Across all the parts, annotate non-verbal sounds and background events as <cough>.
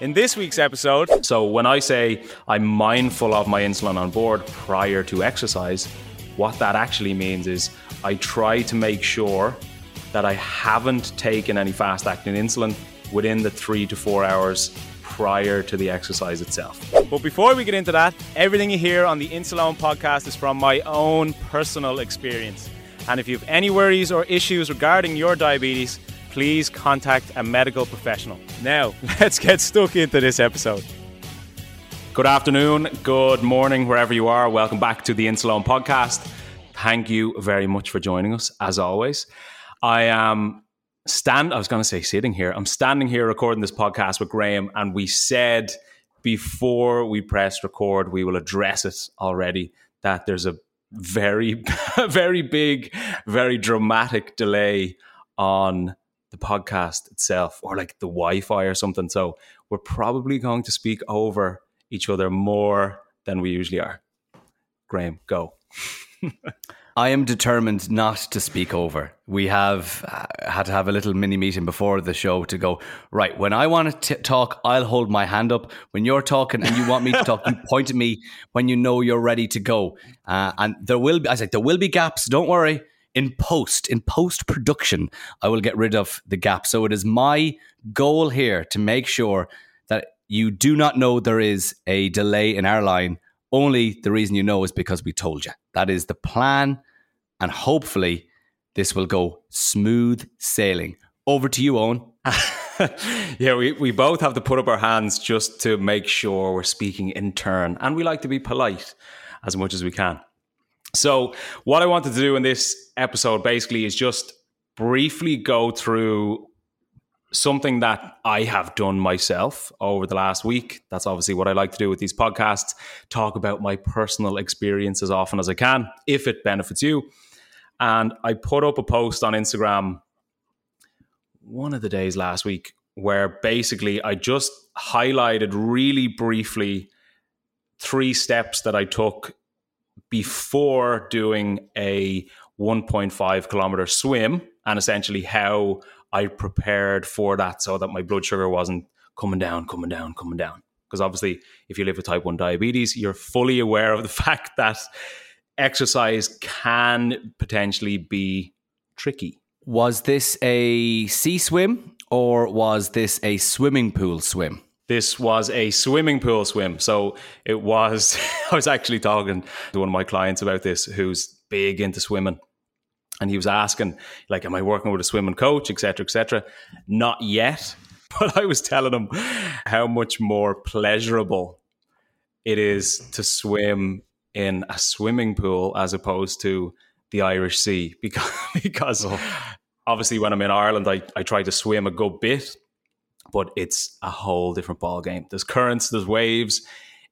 In this week's episode, so when I say I'm mindful of my insulin on board prior to exercise, what that actually means is I try to make sure that I haven't taken any fast acting insulin within the three to four hours prior to the exercise itself. But before we get into that, everything you hear on the Insuleoin podcast is from my own personal experience. And if you have any worries or issues regarding your diabetes, please contact a medical professional. Now, <laughs> let's get stuck into this episode. Good afternoon, good morning, wherever you are. Welcome back to the Insuleoin podcast. Thank you very much for joining us, as always. I am stand. I was going to say sitting here. I'm standing here recording this podcast with Graham, and we said before we press record, we will address it already. That there's a very, <laughs> very big, very dramatic delay on the podcast itself or like the Wi Fi or something. So we're probably going to speak over each other more than we usually are. Graham, go. <laughs> I am determined not to speak over. We have uh, had to have a little mini meeting before the show to go, right, when I want to t- talk, I'll hold my hand up. When you're talking and you want me to talk, you <laughs> point at me when you know you're ready to go. Uh, and there will be, I said, there will be gaps. Don't worry. In post, in post production, I will get rid of the gap. So it is my goal here to make sure that you do not know there is a delay in our line. Only the reason you know is because we told you. That is the plan and hopefully this will go smooth sailing. Over to you, Eoin. <laughs> yeah, we, we both have to put up our hands just to make sure we're speaking in turn. And we like to be polite as much as we can. So, what I wanted to do in this episode basically is just briefly go through something that I have done myself over the last week. That's obviously what I like to do with these podcasts talk about my personal experience as often as I can, if it benefits you. And I put up a post on Instagram one of the days last week where basically I just highlighted really briefly three steps that I took before doing a 1.5 kilometer swim and essentially how I prepared for that so that my blood sugar wasn't coming down, coming down, coming down. Because obviously, if you live with type 1 diabetes, you're fully aware of the <laughs> fact that exercise can potentially be tricky. Was this a sea swim or was this a swimming pool swim? This was a swimming pool swim. So it was, <laughs> I was actually talking to one of my clients about this who's big into swimming. And he was asking, like, am I working with a swimming coach, etc., etc.? Not yet. <laughs> But I was telling him how much more pleasurable it is to swim in a swimming pool as opposed to the Irish Sea <laughs> because because oh. obviously when I'm in Ireland I, I try to swim a good bit, but it's a whole different ball game. There's currents, there's waves,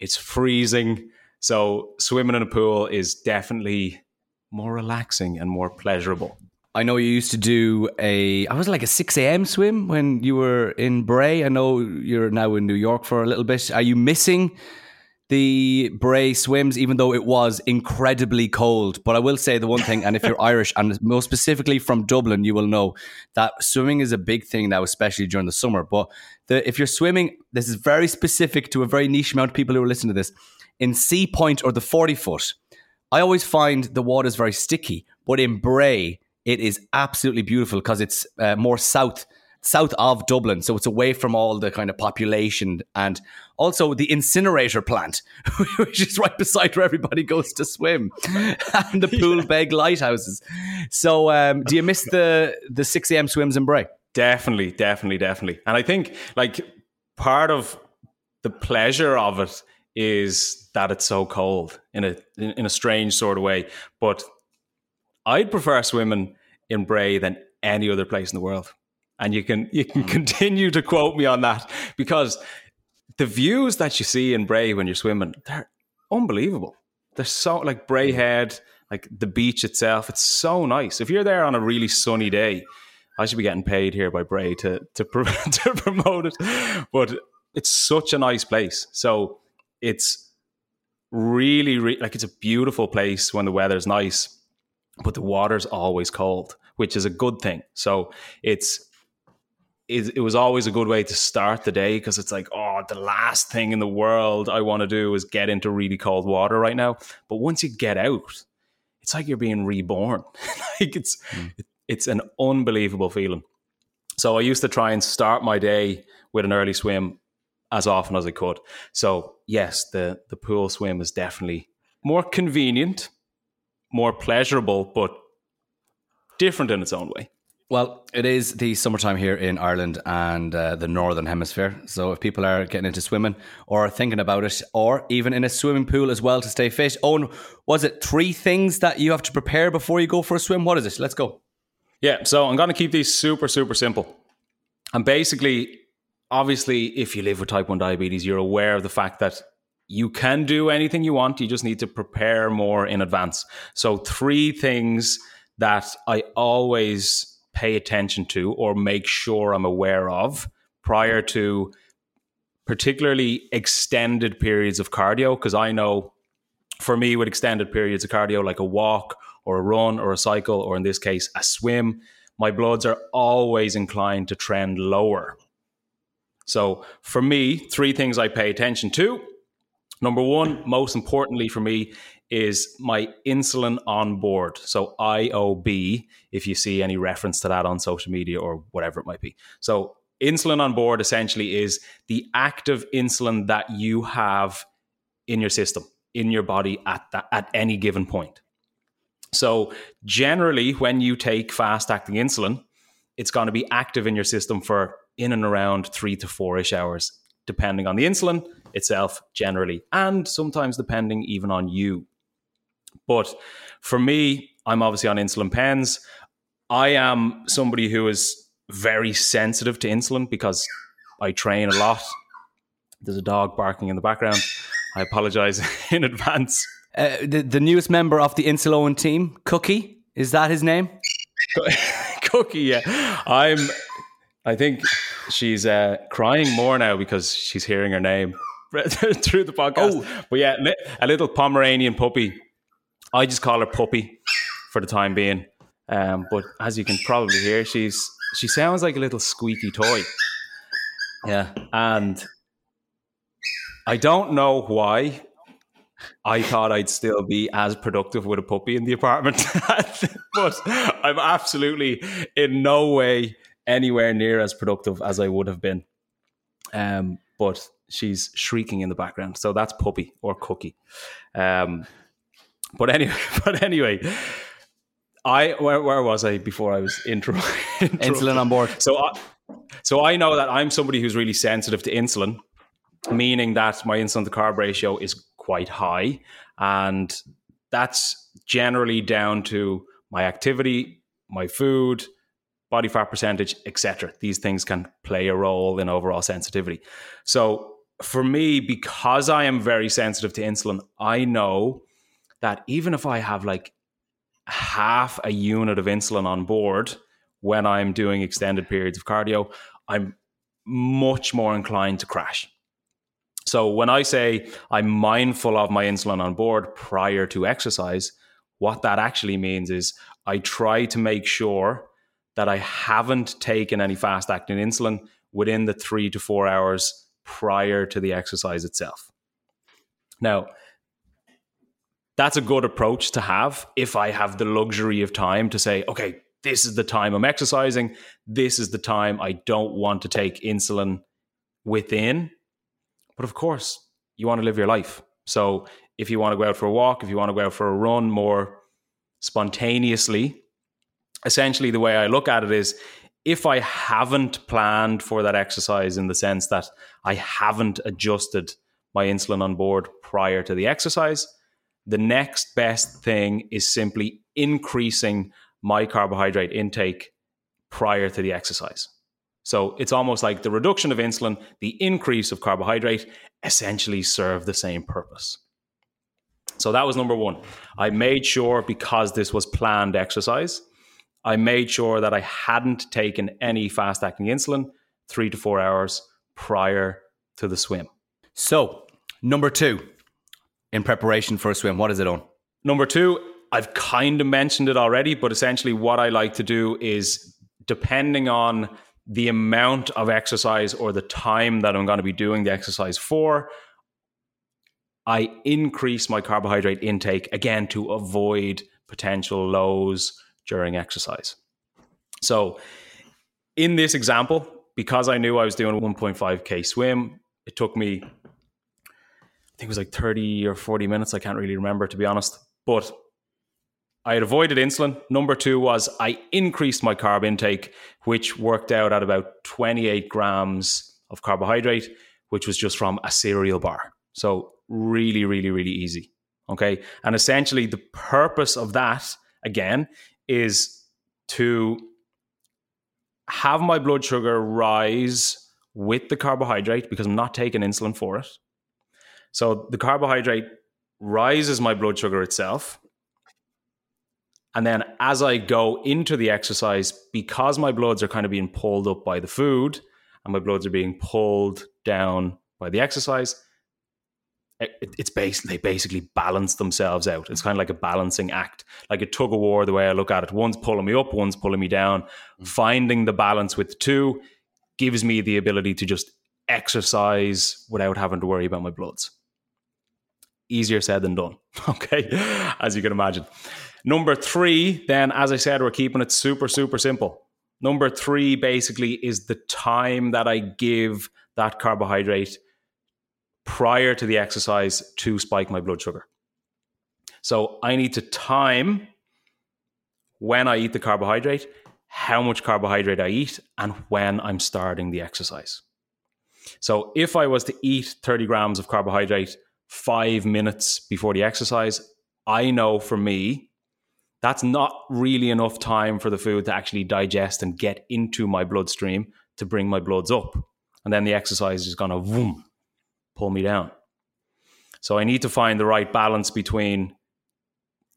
it's freezing. So swimming in a pool is definitely more relaxing and more pleasurable. I know you used to do a, I was like a 6 a.m. swim when you were in Bray. I know you're now in New York for a little bit. Are you missing the Bray swims, even though it was incredibly cold. But I will say the one thing, and if you're <laughs> Irish and more specifically from Dublin, you will know that swimming is a big thing now, especially during the summer. But the, if you're swimming, this is very specific to a very niche amount of people who are listening to this. In Seapoint or the 40 foot, I always find the water is very sticky, but in Bray, it is absolutely beautiful because it's uh, more south south of Dublin, so it's away from all the kind of population and also the incinerator plant, <laughs> which is right beside where everybody goes to swim, <laughs> and the pool yeah. beg lighthouses. So, um, do you miss the the six a.m. swims in Bray? Definitely, definitely, definitely. And I think like part of the pleasure of it is that it's so cold in a in a strange sort of way. But I'd prefer swimming in Bray than any other place in the world and you can you can hmm. continue to quote me on that because the views that you see in Bray when you're swimming, they're unbelievable. They're so like Bray hmm. Head, like the beach itself. It's so nice. If you're there on a really sunny day, I should be getting paid here by Bray to to, <laughs> to promote it. But it's such a nice place. So it's really, really like it's a beautiful place when the weather's nice, but the water's always cold, which is a good thing. So it's it, it was always a good way to start the day because it's like, oh, the last thing in the world I want to do is get into really cold water right now. But once you get out, it's like you're being reborn. <laughs> like it's mm. it's an unbelievable feeling. So I used to try and start my day with an early swim as often as I could. So yes, the the pool swim is definitely more convenient, more pleasurable, but different in its own way. Well, it is the summertime here in Ireland and uh, the Northern Hemisphere. So if people are getting into swimming or thinking about it, or even in a swimming pool as well to stay fit, Eoin, was it three things that you have to prepare before you go for a swim? What is it? Let's go. Yeah, so I'm going to keep these super, super simple. And basically, obviously, if you live with type 1 diabetes, you're aware of the fact that you can do anything you want. You just need to prepare more in advance. So, three things that I always pay attention to or make sure I'm aware of prior to particularly extended periods of cardio. Because I know for me, with extended periods of cardio, like a walk or a run or a cycle, or in this case, a swim, my bloods are always inclined to trend lower. So for me, three things I pay attention to. Number one, most importantly for me, is my insulin on board. So IOB, if you see any reference to that on social media or whatever it might be. So insulin on board essentially is the active insulin that you have in your system, in your body at that, at any given point. So generally, when you take fast acting insulin, it's going to be active in your system for in and around three to four ish hours, depending on the insulin itself, generally, and sometimes depending even on you. But for me, I'm obviously on insulin pens. I am somebody who is very sensitive to insulin because I train a lot. There's a dog barking in the background. I apologize <laughs> in advance. Uh, the, the newest member of the Insuleoin team, Cookie, is that his name? <laughs> Cookie, yeah. I'm. I think she's uh, crying more now because she's hearing her name <laughs> through the podcast. Oh. But yeah, a little Pomeranian puppy I just call her Puppy for the time being. Um, but as you can probably hear, she's she sounds like a little squeaky toy. Yeah, and I don't know why. I thought I'd still be as productive with a puppy in the apartment, <laughs> but I'm absolutely in no way anywhere near as productive as I would have been. Um, but she's shrieking in the background, so that's puppy or cookie. Um, but anyway, <laughs> but anyway, I where, where was I before I was <laughs> intro? insulin on board. So I, so I know that I'm somebody who's really sensitive to insulin, meaning that my insulin to carb ratio is quite high, and that's generally down to my activity, my food, body fat percentage, etc. These things can play a role in overall sensitivity. So for me, because I am very sensitive to insulin, I know that even if I have like half a unit of insulin on board when I'm doing extended periods of cardio, I'm much more inclined to crash. So when I say I'm mindful of my insulin on board prior to exercise, what that actually means is I try to make sure that I haven't taken any fast acting insulin within the three to four hours prior to the exercise itself. Now, that's a good approach to have if I have the luxury of time to say, okay, this is the time I'm exercising. This is the time I don't want to take insulin within. But of course, you want to live your life. So if you want to go out for a walk, if you want to go out for a run more spontaneously, essentially the way I look at it is if I haven't planned for that exercise in the sense that I haven't adjusted my insulin on board prior to the exercise, the next best thing is simply increasing my carbohydrate intake prior to the exercise. So it's almost like the reduction of insulin, the increase of carbohydrate essentially serve the same purpose. So that was number one. I made sure because this was planned exercise, I made sure that I hadn't taken any fast acting insulin three to four hours prior to the swim. So, number two, in preparation for a swim, what is it on? Number two, I've kind of mentioned it already, but essentially what I like to do is depending on the amount of exercise or the time that I'm going to be doing the exercise for, I increase my carbohydrate intake again to avoid potential lows during exercise. So, in this example, because I knew I was doing a 1.5k swim, it took me, I think it was like 30 or 40 minutes. I can't really remember, to be honest. But I had avoided insulin. Number two was I increased my carb intake, which worked out at about 28 grams of carbohydrate, which was just from a cereal bar. So, really, really, really easy. Okay. And essentially, the purpose of that, again, is to have my blood sugar rise with the carbohydrate because I'm not taking insulin for it. So the carbohydrate rises my blood sugar itself. And then as I go into the exercise, because my bloods are kind of being pulled up by the food and my bloods are being pulled down by the exercise, it, it's basically they basically balance themselves out. It's kind of like a balancing act, like a tug of war. The way I look at it, one's pulling me up, one's pulling me down. Mm-hmm. Finding the balance with the two gives me the ability to just exercise without having to worry about my bloods. Easier said than done. <laughs> Okay, as you can imagine. Number three, then, as I said, we're keeping it super, super simple. Number three basically is the time that I give that carbohydrate prior to the exercise to spike my blood sugar. So I need to time when I eat the carbohydrate, how much carbohydrate I eat, and when I'm starting the exercise. So if I was to eat 30 grams of carbohydrate five minutes before the exercise, I know for me, that's not really enough time for the food to actually digest and get into my bloodstream to bring my bloods up. And then the exercise is going to boom, pull me down. So I need to find the right balance between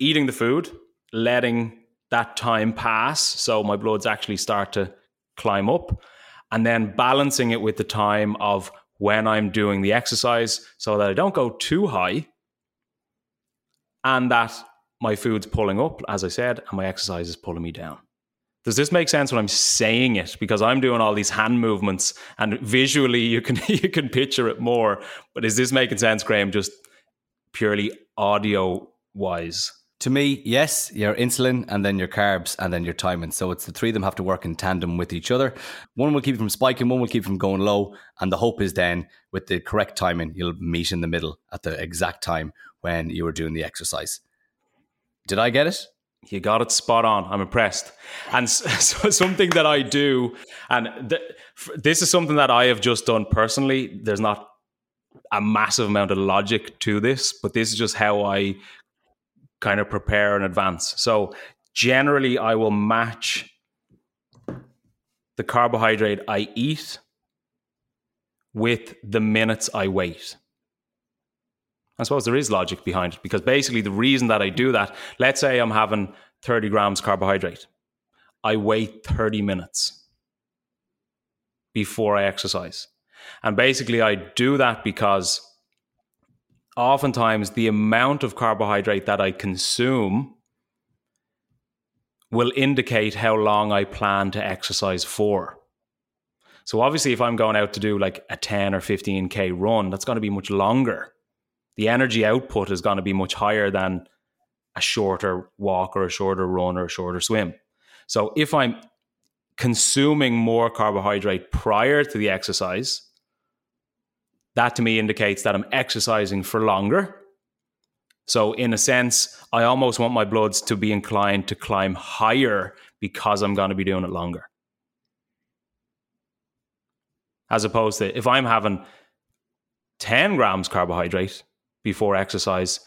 eating the food, letting that time pass so my bloods actually start to climb up, and then balancing it with the time of when I'm doing the exercise so that I don't go too high and that my food's pulling up, as I said, and my exercise is pulling me down. Does this make sense when I'm saying it? Because I'm doing all these hand movements and visually you can <laughs> you can picture it more. But is this making sense, Graham, just purely audio wise? To me, yes, your insulin and then your carbs and then your timing. So it's the three of them have to work in tandem with each other. One will keep from spiking, one will keep from going low. And the hope is then with the correct timing, you'll meet in the middle at the exact time when you were doing the exercise. Did I get it? You got it spot on. I'm impressed. And <laughs> so something that I do, and th- this is something that I have just done personally. There's not a massive amount of logic to this, but this is just how I kind of prepare in advance. So generally, I will match the carbohydrate I eat with the minutes I wait. I suppose there is logic behind it because basically the reason that I do that, let's say I'm having 30 grams carbohydrate, I wait 30 minutes before I exercise. And basically, I do that because oftentimes the amount of carbohydrate that I consume will indicate how long I plan to exercise for. So obviously, if I'm going out to do like a 10 or 15K run, that's going to be much longer. The energy output is going to be much higher than a shorter walk or a shorter run or a shorter swim. So if I'm consuming more carbohydrate prior to the exercise, that to me indicates that I'm exercising for longer. So, in a sense, I almost want my bloods to be inclined to climb higher because I'm going to be doing it longer. As opposed to if I'm having 10 grams carbohydrate before exercise,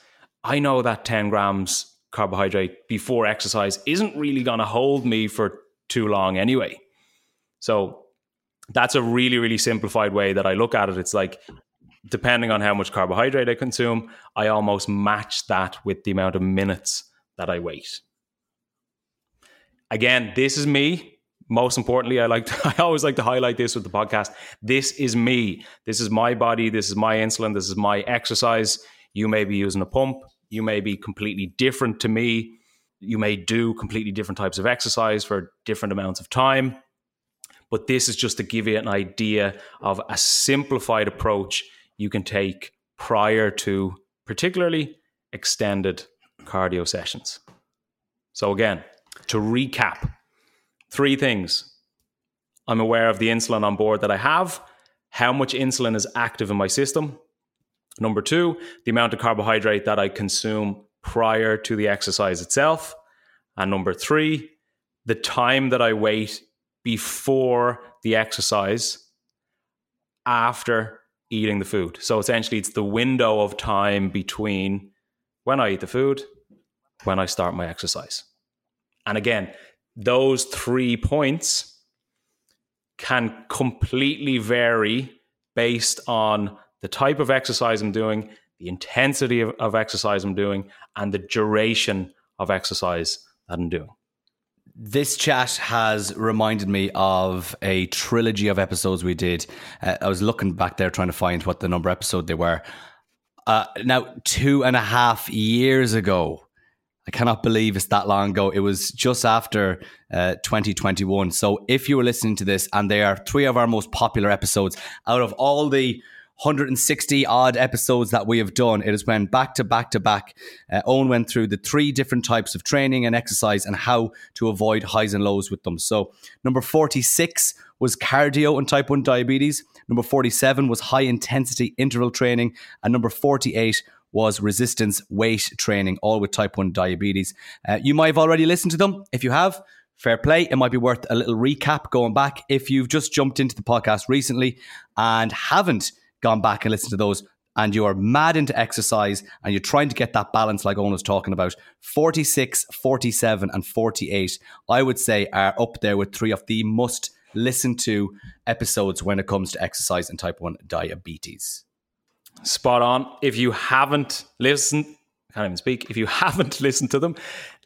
I know that 10 grams carbohydrate before exercise isn't really going to hold me for too long anyway. So that's a really, really simplified way that I look at it. It's like, depending on how much carbohydrate I consume, I almost match that with the amount of minutes that I wait. Again, this is me. Most importantly, I like to, <laughs> I always like to highlight this with the podcast. This is me. This is my body. This is my insulin. This is my exercise. You may be using a pump. You may be completely different to me. You may do completely different types of exercise for different amounts of time. But this is just to give you an idea of a simplified approach you can take prior to particularly extended cardio sessions. So, again, to recap, three things. I'm aware of the insulin on board that I have, how much insulin is active in my system. Number two, the amount of carbohydrate that I consume prior to the exercise itself. And number three, the time that I wait before the exercise after eating the food. So essentially, it's the window of time between when I eat the food, when I start my exercise. And again, those three points can completely vary based on the type of exercise I'm doing, the intensity of, of exercise I'm doing, and the duration of exercise that I'm doing. This chat has reminded me of a trilogy of episodes we did. Uh, I was looking back there trying to find what the number episode they were. Uh, now, two and a half years ago, I cannot believe it's that long ago. It was just after uh, 2021. So, if you were listening to this, and they are three of our most popular episodes out of all the 160 odd episodes that we have done. It has went back to back to back. Uh, Eoin went through the three different types of training and exercise and how to avoid highs and lows with them. So, number 46 was cardio and type 1 diabetes. Number 47 was high intensity interval training. And number 48 was resistance weight training, all with type 1 diabetes. Uh, you might have already listened to them. If you have, fair play. It might be worth a little recap going back. If you've just jumped into the podcast recently and haven't gone back and listened to those and you are mad into exercise and you're trying to get that balance like Eoin was talking about, 46, 47, and 48, I would say are up there with three of the must listen to episodes when it comes to exercise and type 1 diabetes. Spot on. If you haven't listened, I can't even speak. If you <laughs> haven't listened to them,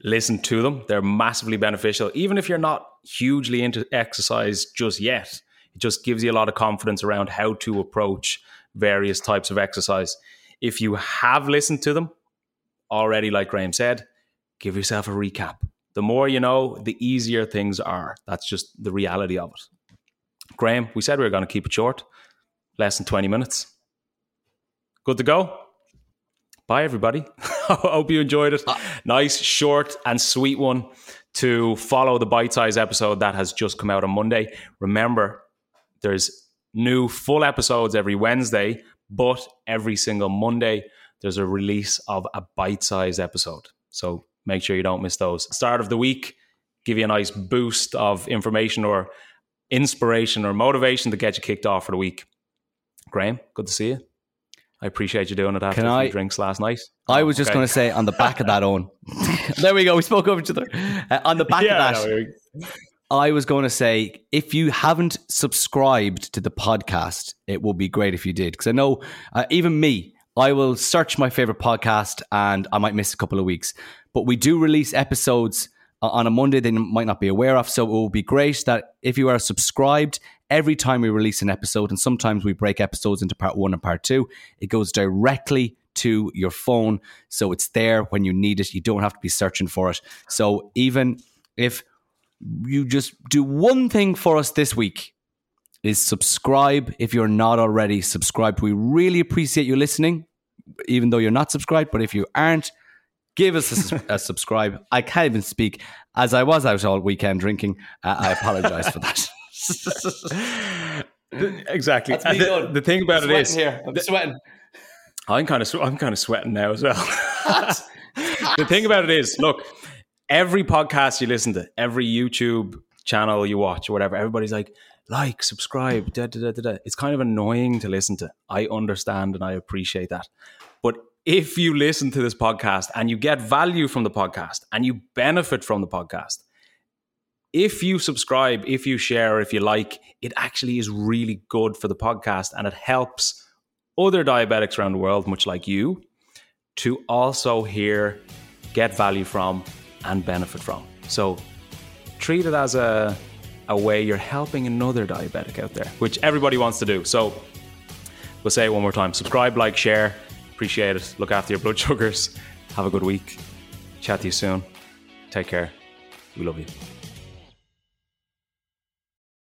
listen to them. They're massively beneficial. Even if you're not hugely into exercise just yet, just gives you a lot of confidence around how to approach various types of exercise. If you have listened to them already, like Graham said, give yourself a recap. The more you know, the easier things are. That's just the reality of it. Graham, we said we were going to keep it short, less than 20 minutes. Good to go? Bye, everybody. <laughs> Hope you enjoyed it. Uh, nice, short, and sweet one to follow the bite size episode that has just come out on Monday. Remember, there's new full episodes every Wednesday, but every single Monday, there's a release of a bite sized episode. So make sure you don't miss those. Start of the week, give you a nice boost of information or inspiration or motivation to get you kicked off for the week. Graham, good to see you. I appreciate you doing it after Can a few I, drinks last night. I was just okay. going to say on the back of that, own. <laughs> there we go. We spoke over each other. Uh, on the back yeah, of that, no, I was going to say, if you haven't subscribed to the podcast, it will be great if you did. Because I know, uh, even me, I will search my favorite podcast and I might miss a couple of weeks. But we do release episodes uh, on a Monday they might not be aware of. So it will be great that if you are subscribed, every time we release an episode, and sometimes we break episodes into part one and part two, it goes directly to your phone. So it's there when you need it. You don't have to be searching for it. So even if you just do one thing for us this week, is subscribe if you're not already subscribed. We really appreciate you listening, even though you're not subscribed. But if you aren't, give us a, a <laughs> subscribe. I can't even speak. As I was out all weekend drinking, uh, I apologize for that. <laughs> exactly. The, the, thing about I'm it is, here. I'm sweating. I'm kind of I'm kind of sweating now as well. <laughs> the thing about it is, look, every podcast you listen to, every YouTube channel you watch, or whatever, everybody's like, like, subscribe, da, da, da, da, It's kind of annoying to listen to. I understand and I appreciate that. But if you listen to this podcast and you get value from the podcast and you benefit from the podcast, if you subscribe, if you share, if you like, it actually is really good for the podcast and it helps other diabetics around the world, much like you, to also hear, get value from, and benefit from. So treat it as a, a way you're helping another diabetic out there, which everybody wants to do. So we'll say it one more time subscribe, like, share. Appreciate it. Look after your blood <laughs> sugars. Have a good week. Chat to you soon. Take care. We love you.